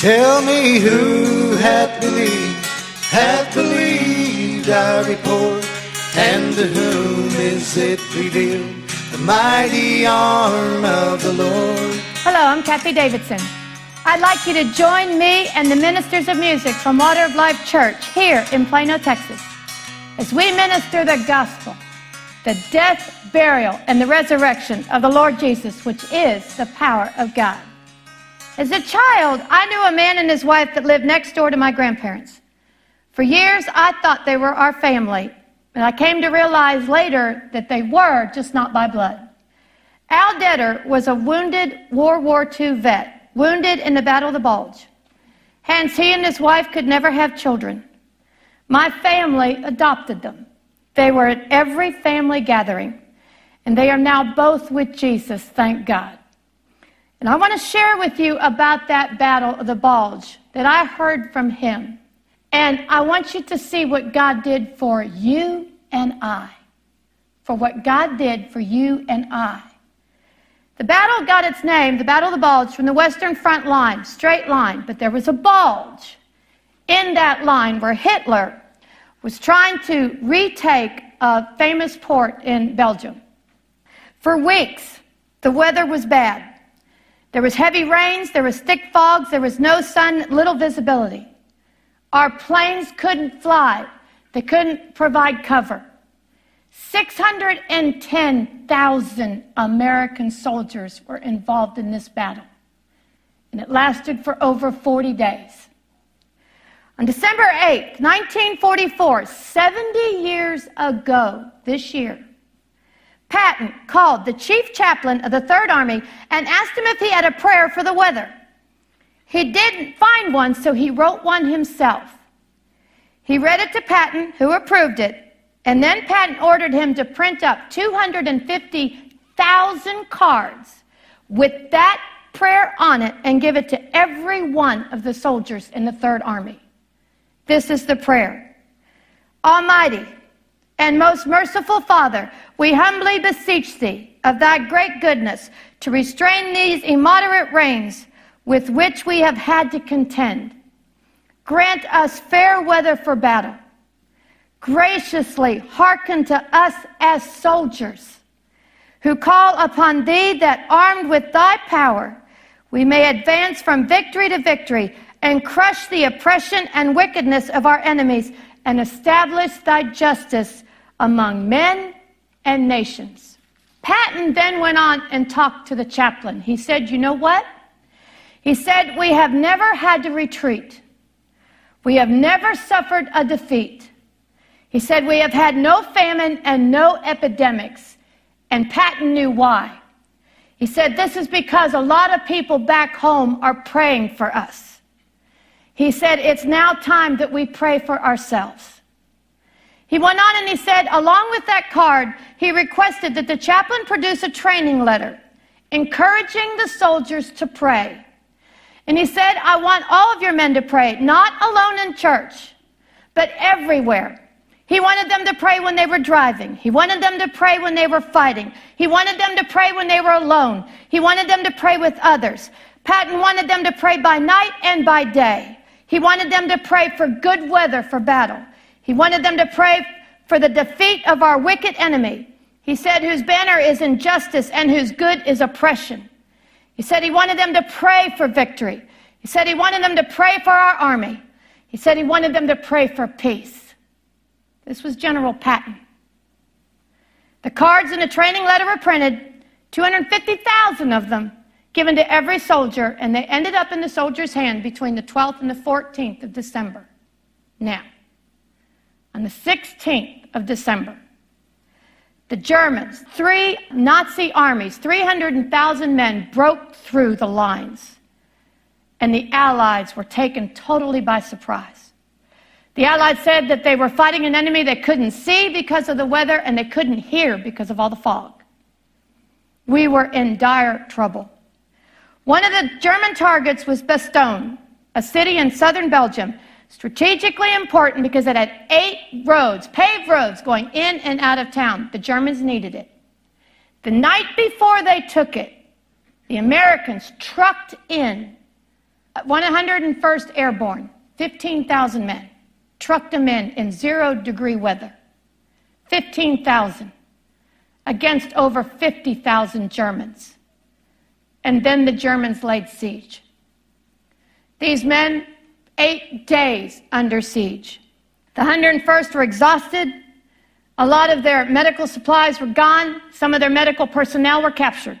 Tell me who hath believed, hath believed our report, and to whom is it revealed, the mighty arm of the Lord. Hello, I'm Kathie Davidson. I'd like you to join me and the ministers of music from Water of Life Church here in Plano, Texas, as we minister the gospel, the death, burial, and the resurrection of the Lord Jesus, which is the power of God. As a child, I knew a man and his wife that lived next door to my grandparents. For years, I thought they were our family, and I came to realize later that they were, just not by blood. Al Detter was a wounded World War II vet, wounded in the Battle of the Bulge. Hence, he and his wife could never have children. My family adopted them. They were at every family gathering, and they are now both with Jesus, thank God. And I want to share with you about that battle of the bulge that I heard from him. And I want you to see what God did for you and I. For what God did for you and I. The battle got its name, the Battle of the Bulge, from the Western Front line, straight line, but there was a bulge in that line where Hitler was trying to retake a famous port in Belgium. For weeks, the weather was bad. There was heavy rains, there was thick fogs, there was no sun, little visibility. Our planes couldn't fly. They couldn't provide cover. 610,000 American soldiers were involved in this battle, and it lasted for over 40 days. On December 8, 1944, 70 years ago this year, Patton called the chief chaplain of the Third Army and asked him if he had a prayer for the weather. He didn't find one, so he wrote one himself. He read it to Patton, who approved it, and then Patton ordered him to print up 250,000 cards with that prayer on it and give it to every one of the soldiers in the Third Army. This is the prayer Almighty, and most merciful Father, we humbly beseech thee of thy great goodness to restrain these immoderate rains with which we have had to contend. Grant us fair weather for battle. Graciously hearken to us as soldiers who call upon thee that armed with thy power we may advance from victory to victory and crush the oppression and wickedness of our enemies and establish thy justice among men and nations. Patton then went on and talked to the chaplain. He said, You know what? He said, We have never had to retreat. We have never suffered a defeat. He said, We have had no famine and no epidemics. And Patton knew why. He said, This is because a lot of people back home are praying for us. He said, It's now time that we pray for ourselves. He went on and he said, along with that card, he requested that the chaplain produce a training letter encouraging the soldiers to pray. And he said, I want all of your men to pray, not alone in church, but everywhere. He wanted them to pray when they were driving. He wanted them to pray when they were fighting. He wanted them to pray when they were alone. He wanted them to pray with others. Patton wanted them to pray by night and by day. He wanted them to pray for good weather for battle. He wanted them to pray for the defeat of our wicked enemy. He said, whose banner is injustice and whose good is oppression. He said he wanted them to pray for victory. He said he wanted them to pray for our army. He said he wanted them to pray for peace. This was General Patton. The cards in the training letter were printed, 250,000 of them given to every soldier, and they ended up in the soldier's hand between the 12th and the 14th of December. Now, on the 16th of December, the Germans, three Nazi armies, 300,000 men, broke through the lines. And the Allies were taken totally by surprise. The Allies said that they were fighting an enemy they couldn't see because of the weather and they couldn't hear because of all the fog. We were in dire trouble. One of the German targets was Bastogne, a city in southern Belgium Strategically important because it had eight roads, paved roads going in and out of town. The Germans needed it. The night before they took it, the Americans trucked in 101st Airborne, 15,000 men, trucked them in in zero degree weather. 15,000 against over 50,000 Germans. And then the Germans laid siege. These men, eight days under siege. The 101st were exhausted. A lot of their medical supplies were gone. Some of their medical personnel were captured.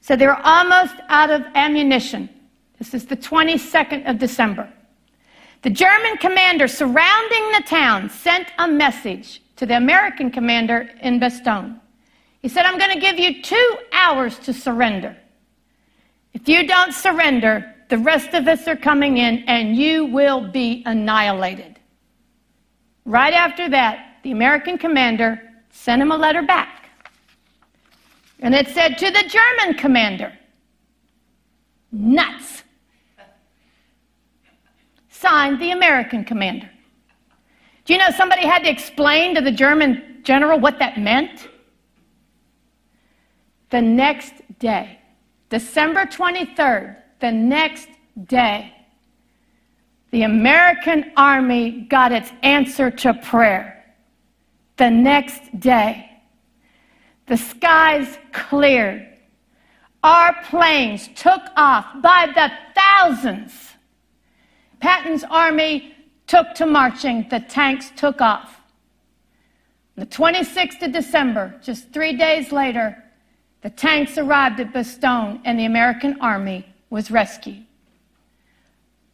So they were almost out of ammunition. This is the 22nd of December. The German commander surrounding the town sent a message to the American commander in Bastogne. He said, I'm going to give you two hours to surrender. If you don't surrender, the rest of us are coming in and you will be annihilated. Right after that, the American commander sent him a letter back. And it said to the German commander, nuts. Signed the American commander. Do you know somebody had to explain to the German general what that meant? The next day, December 23rd, the next day, the American army got its answer to prayer. The next day, the skies cleared. Our planes took off by the thousands. Patton's army took to marching, the tanks took off. The 26th of December, just three days later, the tanks arrived at Bastogne and the American army was rescued.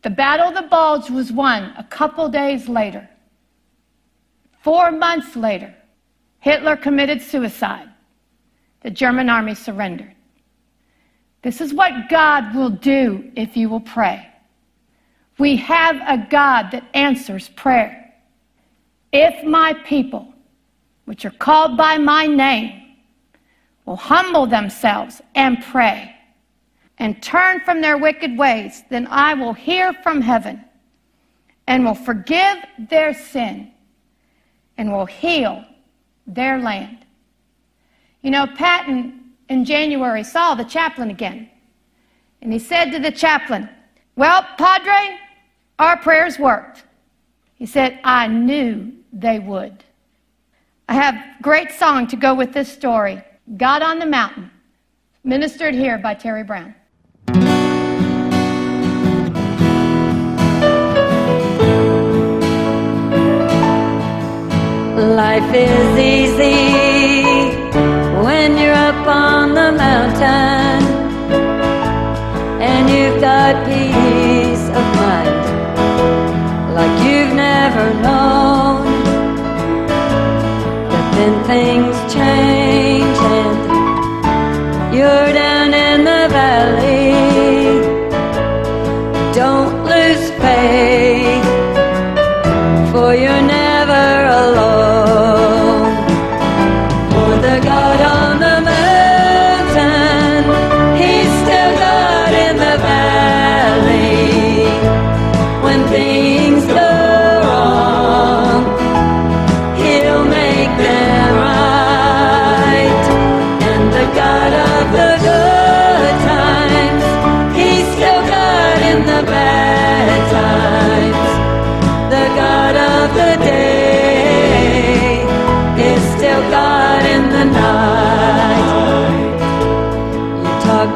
The Battle of the Bulge was won a couple days later. Four months later, Hitler committed suicide. The German army surrendered. This is what God will do if you will pray. We have a God that answers prayer. If my people, which are called by my name, will humble themselves and pray and turn from their wicked ways, then I will hear from heaven and will forgive their sin and will heal their land. You know, Patton in January saw the chaplain again. And he said to the chaplain, Well, Padre, our prayers worked. He said, I knew they would. I have a great song to go with this story. God on the Mountain, ministered here by Terry Brown. Life is easy when you're up on the mountain and you've got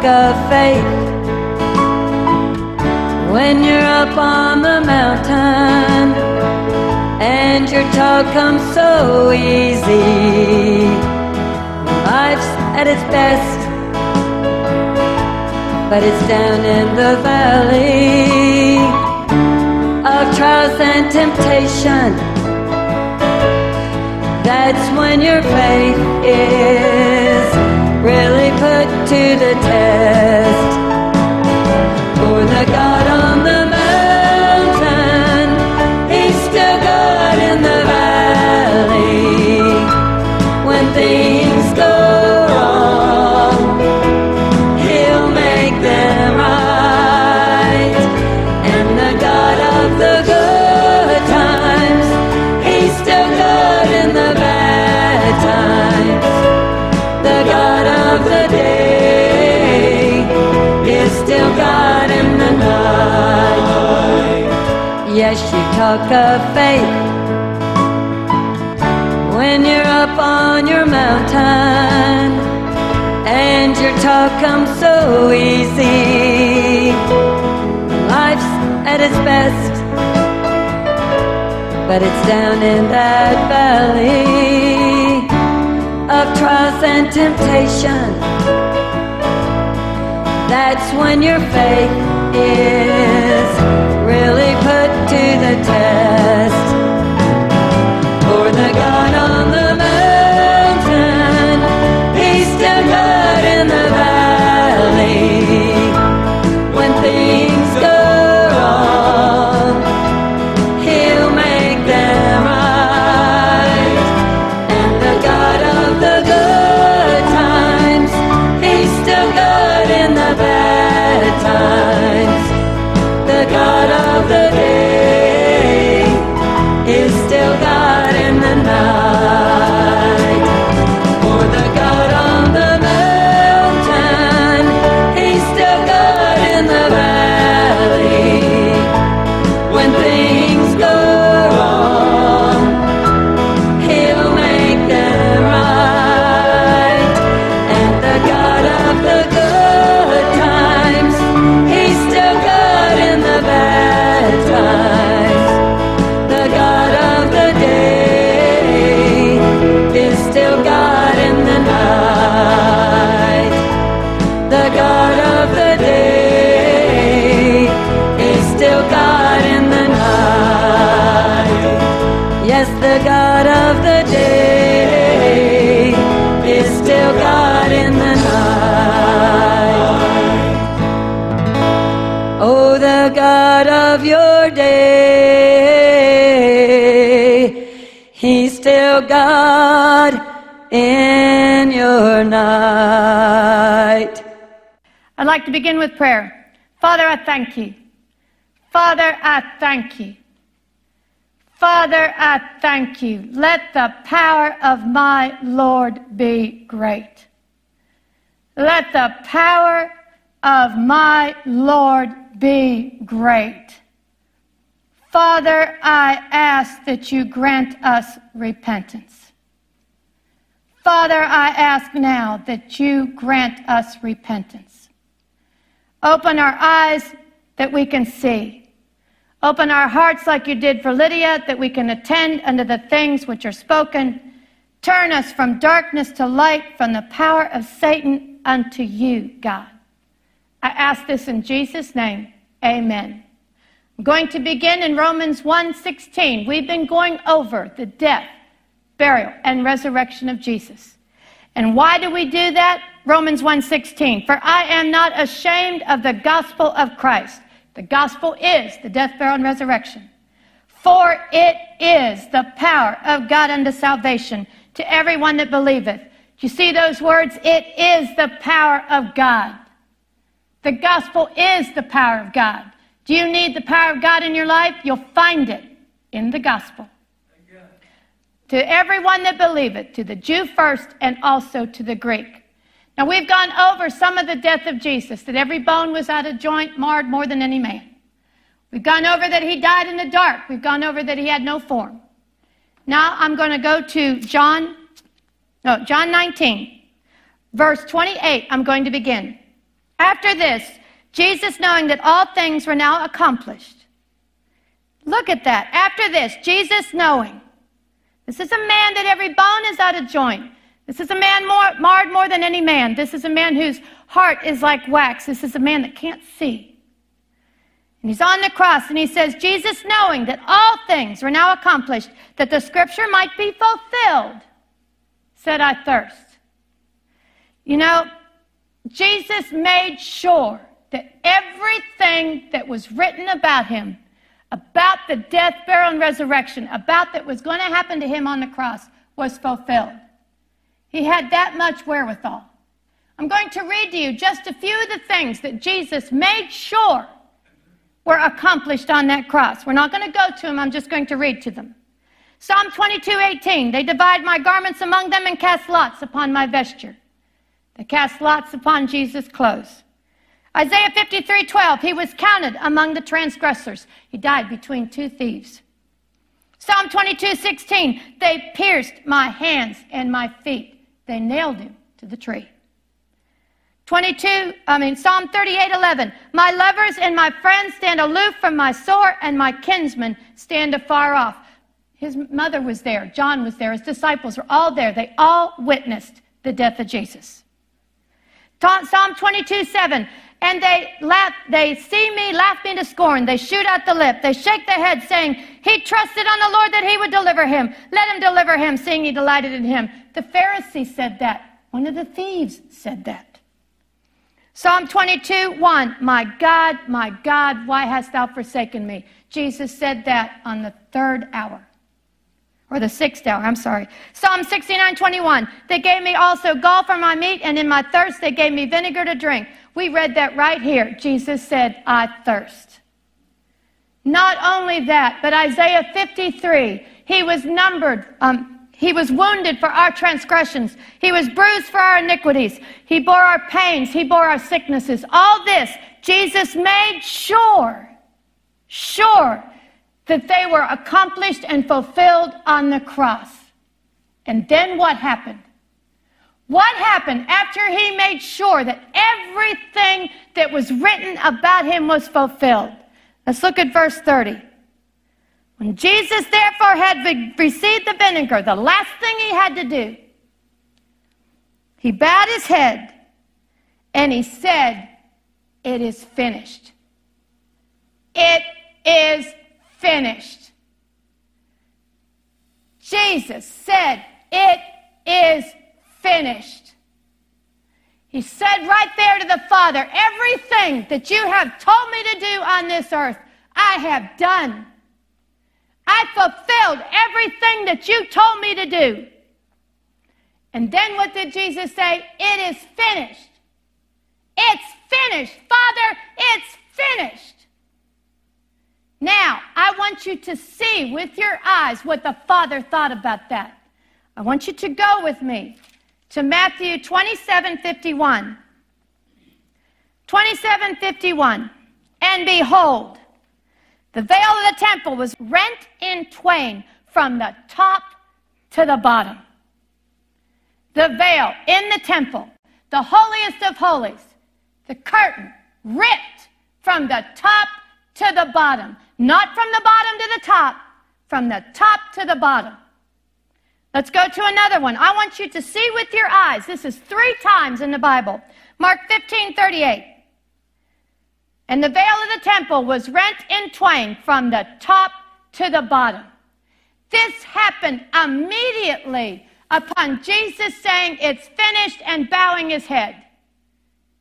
Of faith when you're up on the mountain and your talk comes so easy. Life's at its best, but it's down in the valley of trials and temptation. That's when your faith is really put to the test. For the God night. flesh, you talk of faith. When you're up on your mountain and your talk comes so easy, life's at its best, but it's down in that valley of trials and temptation. That's when your faith is really put to the test. Like to begin with prayer. Father, I thank you. Father, I thank you. Father, I thank you. Let the power of my Lord be great. Let the power of my Lord be great. Father, I ask that you grant us repentance. Father, I ask now that you grant us repentance. Open our eyes that we can see. Open our hearts like you did for Lydia, that we can attend unto the things which are spoken. Turn us from darkness to light, from the power of Satan unto you, God. I ask this in Jesus' name. Amen. I'm going to begin in Romans 1:16. We've been going over the death, burial, and resurrection of Jesus. And why do we do that? Romans 1:16. For I am not ashamed of the gospel of Christ. The gospel is the death, burial, and resurrection. For it is the power of God unto salvation to everyone that believeth. Do you see those words? It is the power of God. The gospel is the power of God. Do you need the power of God in your life? You'll find it in the gospel. To everyone that believeth, to the Jew first and also to the Greek. Now we've gone over some of the death of Jesus, that every bone was out of joint, marred more than any man. We've gone over that he died in the dark. We've gone over that he had no form. Now I'm going to go to John, no, John 19, verse 28. I'm going to begin. After this, Jesus, knowing that all things were now accomplished. Look at that. After this, Jesus knowing. This is a man that every bone is out of joint. This is a man more, marred more than any man. This is a man whose heart is like wax. This is a man that can't see. And he's on the cross and he says, Jesus, knowing that all things were now accomplished, that the scripture might be fulfilled, said, I thirst. You know, Jesus made sure that everything that was written about him, about the death, burial, and resurrection, about that was going to happen to him on the cross, was fulfilled. He had that much wherewithal. I'm going to read to you just a few of the things that Jesus made sure were accomplished on that cross. We're not going to go to them, I'm just going to read to them. Psalm 22 18, they divide my garments among them and cast lots upon my vesture. They cast lots upon Jesus' clothes. Isaiah 53 12, he was counted among the transgressors. He died between two thieves. Psalm 22 16, they pierced my hands and my feet. They nailed him to the tree. 22, I mean, Psalm 38 11, my lovers and my friends stand aloof from my sword, and my kinsmen stand afar off. His mother was there, John was there, his disciples were all there. They all witnessed the death of Jesus. Psalm 22 7, and they laugh, they see me, laugh me to scorn. They shoot out the lip. They shake their head, saying, He trusted on the Lord that he would deliver him. Let him deliver him, seeing he delighted in him. The Pharisee said that. One of the thieves said that. Psalm 22, 1. My God, my God, why hast thou forsaken me? Jesus said that on the third hour or the sixth hour, I'm sorry. Psalm 69, 21. They gave me also gall for my meat, and in my thirst they gave me vinegar to drink. We read that right here. Jesus said, I thirst. Not only that, but Isaiah 53, he was numbered, um, he was wounded for our transgressions. He was bruised for our iniquities. He bore our pains. He bore our sicknesses. All this, Jesus made sure, sure that they were accomplished and fulfilled on the cross. And then what happened? What happened after he made sure that everything that was written about him was fulfilled? Let's look at verse 30. When Jesus therefore had received the vinegar, the last thing he had to do, he bowed his head and he said, It is finished. It is finished. Jesus said, It is finished. He said right there to the Father, Everything that you have told me to do on this earth, I have done. I fulfilled everything that you told me to do. And then what did Jesus say? It is finished. It's finished. Father, it's finished. Now, I want you to see with your eyes what the Father thought about that. I want you to go with me to Matthew 27 51. 27 51. And behold, the veil of the temple was rent in twain from the top to the bottom. The veil in the temple, the holiest of holies, the curtain ripped from the top to the bottom. Not from the bottom to the top, from the top to the bottom. Let's go to another one. I want you to see with your eyes. This is three times in the Bible. Mark 15 38. And the veil of the temple was rent in twain from the top to the bottom. This happened immediately upon Jesus saying, It's finished, and bowing his head.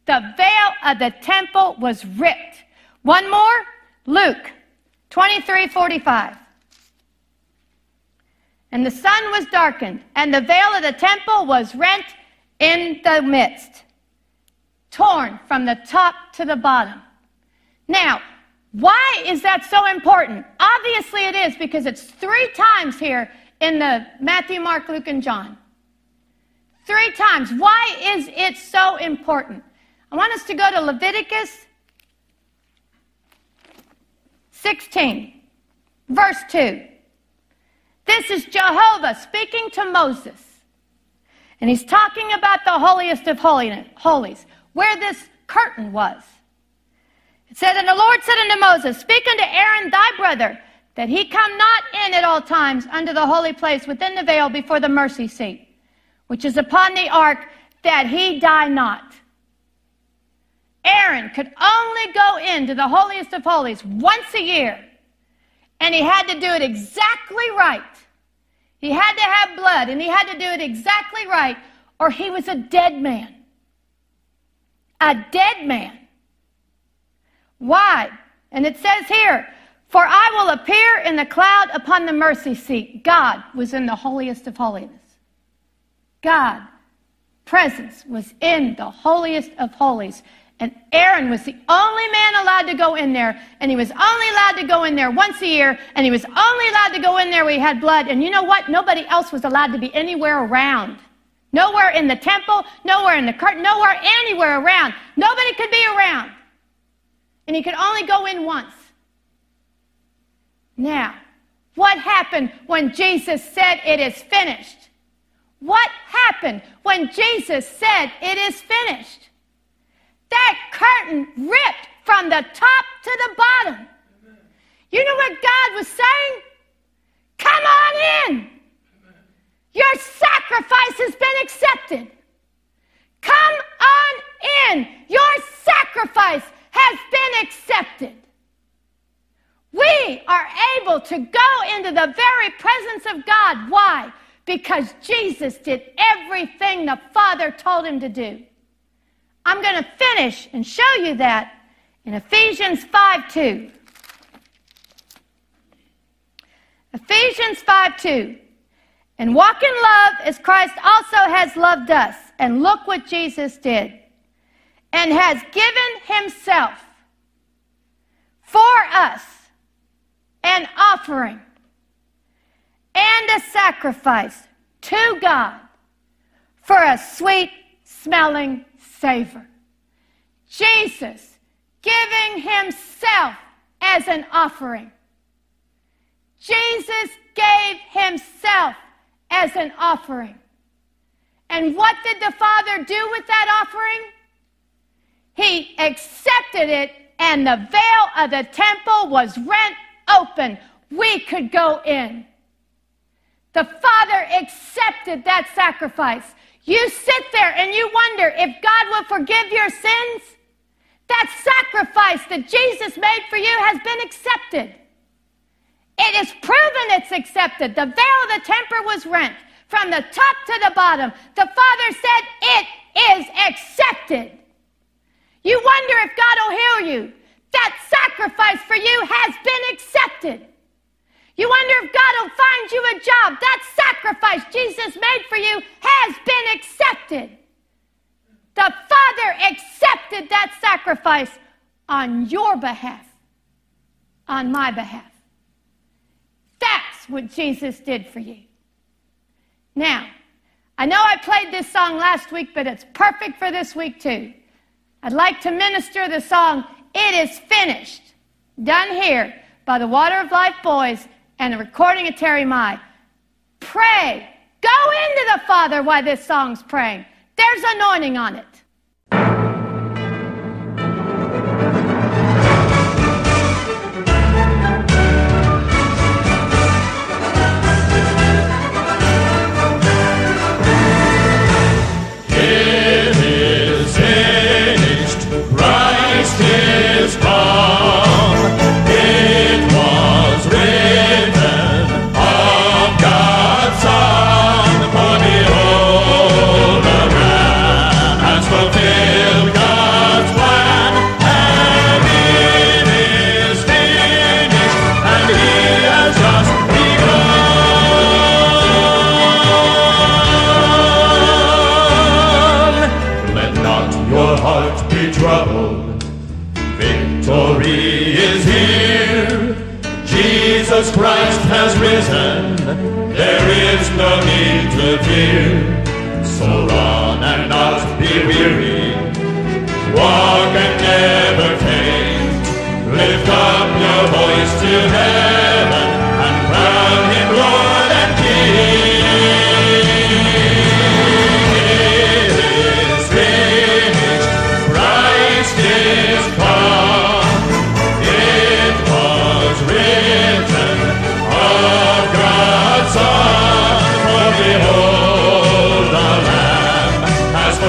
The veil of the temple was ripped. One more Luke 23 45. And the sun was darkened, and the veil of the temple was rent in the midst, torn from the top to the bottom. Now, why is that so important? Obviously, it is because it's three times here in the Matthew, Mark, Luke, and John. Three times. Why is it so important? I want us to go to Leviticus 16, verse 2. This is Jehovah speaking to Moses. And he's talking about the holiest of holies, where this curtain was. It said, And the Lord said unto Moses, Speak unto Aaron thy brother, that he come not in at all times unto the holy place within the veil before the mercy seat, which is upon the ark, that he die not. Aaron could only go into the holiest of holies once a year, and he had to do it exactly right. He had to have blood, and he had to do it exactly right, or he was a dead man. A dead man. Why? And it says here, For I will appear in the cloud upon the mercy seat. God was in the holiest of holiness. God, presence was in the holiest of holies. And Aaron was the only man allowed to go in there, and he was only allowed to go in there once a year, and he was only allowed to go in there where he had blood. And you know what? Nobody else was allowed to be anywhere around. Nowhere in the temple, nowhere in the curtain, nowhere anywhere around. Nobody could be around. And he could only go in once. Now, what happened when Jesus said, It is finished? What happened when Jesus said, It is finished? That curtain ripped from the top to the bottom. You know what God was saying? Come on in. Your sacrifice has been accepted. Come on in. Your sacrifice has been accepted. We are able to go into the very presence of God. Why? Because Jesus did everything the Father told him to do. I'm going to finish and show you that in Ephesians 5 2. Ephesians 5 2. And walk in love as Christ also has loved us. And look what Jesus did. And has given himself for us an offering and a sacrifice to God for a sweet smelling savor. Jesus giving himself as an offering. Jesus gave himself as an offering. And what did the Father do with that offering? He accepted it, and the veil of the temple was rent open. We could go in. The Father accepted that sacrifice. You sit there and you wonder if God will forgive your sins. That sacrifice that Jesus made for you has been accepted. It is proven it's accepted. The veil of the temple was rent from the top to the bottom. The Father said, It is accepted. You wonder if God will heal you. That sacrifice for you has been accepted. You wonder if God will find you a job. That sacrifice Jesus made for you has been accepted. The Father accepted that sacrifice on your behalf, on my behalf. That's what Jesus did for you. Now, I know I played this song last week, but it's perfect for this week too. I'd like to minister the song, It Is Finished, done here by the Water of Life Boys and a recording of Terry Mai. Pray. Go into the Father while this song's praying. There's anointing on it. need to fear. So run and not be weary. Walk and never faint. Lift up your voice to heaven.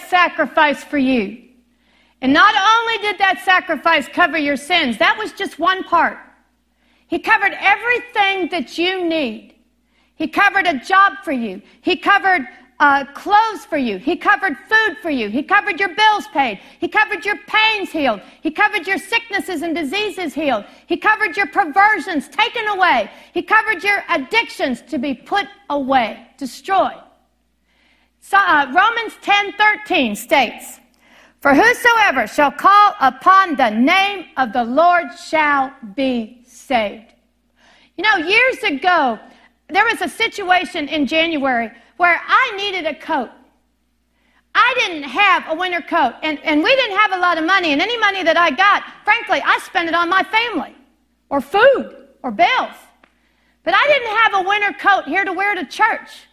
sacrifice for you. And not only did that sacrifice cover your sins, that was just one part. He covered everything that you need. He covered a job for you. He covered uh, clothes for you. He covered food for you. He covered your bills paid. He covered your pains healed. He covered your sicknesses and diseases healed. He covered your perversions taken away. He covered your addictions to be put away, destroyed. So, uh, Romans 10 13 states, For whosoever shall call upon the name of the Lord shall be saved. You know, years ago, there was a situation in January where I needed a coat. I didn't have a winter coat, and, and we didn't have a lot of money, and any money that I got, frankly, I spent it on my family or food or bills. But I didn't have a winter coat here to wear to church.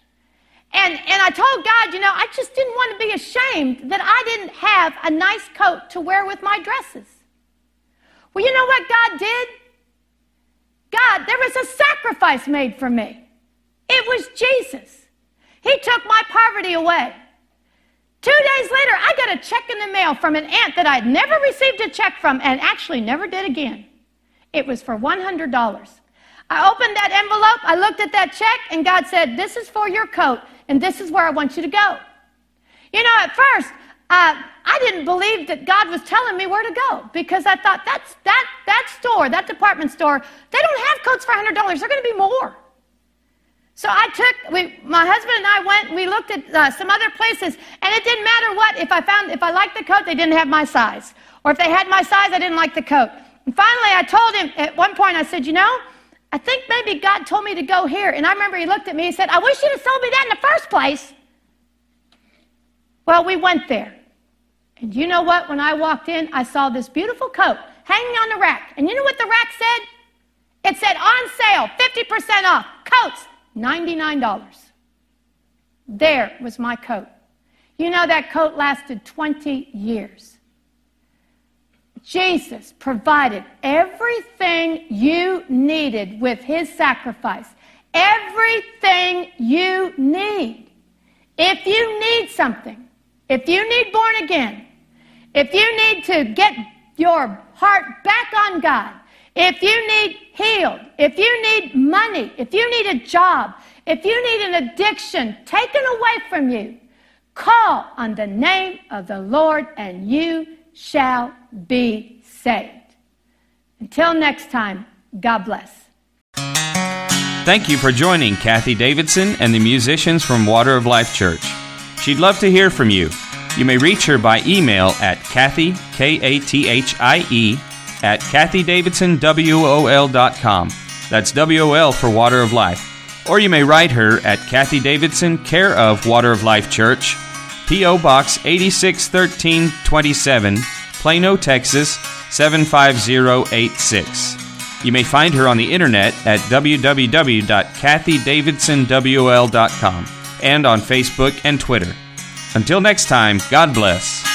And, and I told God, you know, I just didn't want to be ashamed that I didn't have a nice coat to wear with my dresses. Well, you know what God did? God, there was a sacrifice made for me. It was Jesus. He took my poverty away. Two days later, I got a check in the mail from an aunt that I'd never received a check from and actually never did again. It was for $100. I opened that envelope, I looked at that check, and God said, This is for your coat, and this is where I want you to go. You know, at first, uh, I didn't believe that God was telling me where to go because I thought that's that that store, that department store, they don't have coats for $100. They're going to be more. So I took, we, my husband and I went, we looked at uh, some other places, and it didn't matter what, if I found, if I liked the coat, they didn't have my size. Or if they had my size, I didn't like the coat. And finally, I told him, at one point, I said, you know, I think maybe God told me to go here. And I remember he looked at me, and said, I wish you'd have told me that in the first place. Well, we went there. And you know what? When I walked in, I saw this beautiful coat hanging on the rack. And you know what the rack said? It said on sale, 50% off, coats, $99. There was my coat. You know, that coat lasted 20 years. Jesus provided everything you needed with his sacrifice. Everything you need. If you need something, if you need born again, if you need to get your heart back on God, if you need healed, if you need money, if you need a job, if you need an addiction taken away from you, call on the name of the Lord and you shall be saved. Until next time, God bless. Thank you for joining Kathie Davidson and the musicians from Water of Life Church. She'd love to hear from you. You may reach her by email at Kathie, K A T H I E, at kathiedavidsonwol.com. That's W O L for Water of Life. Or you may write her at Kathie Davidson, care of Water of Life Church, P.O. Box 861327, Plano, Texas 75086. You may find her on the internet at www.kathydavidsonwl.com and on Facebook and Twitter. Until next time, God bless.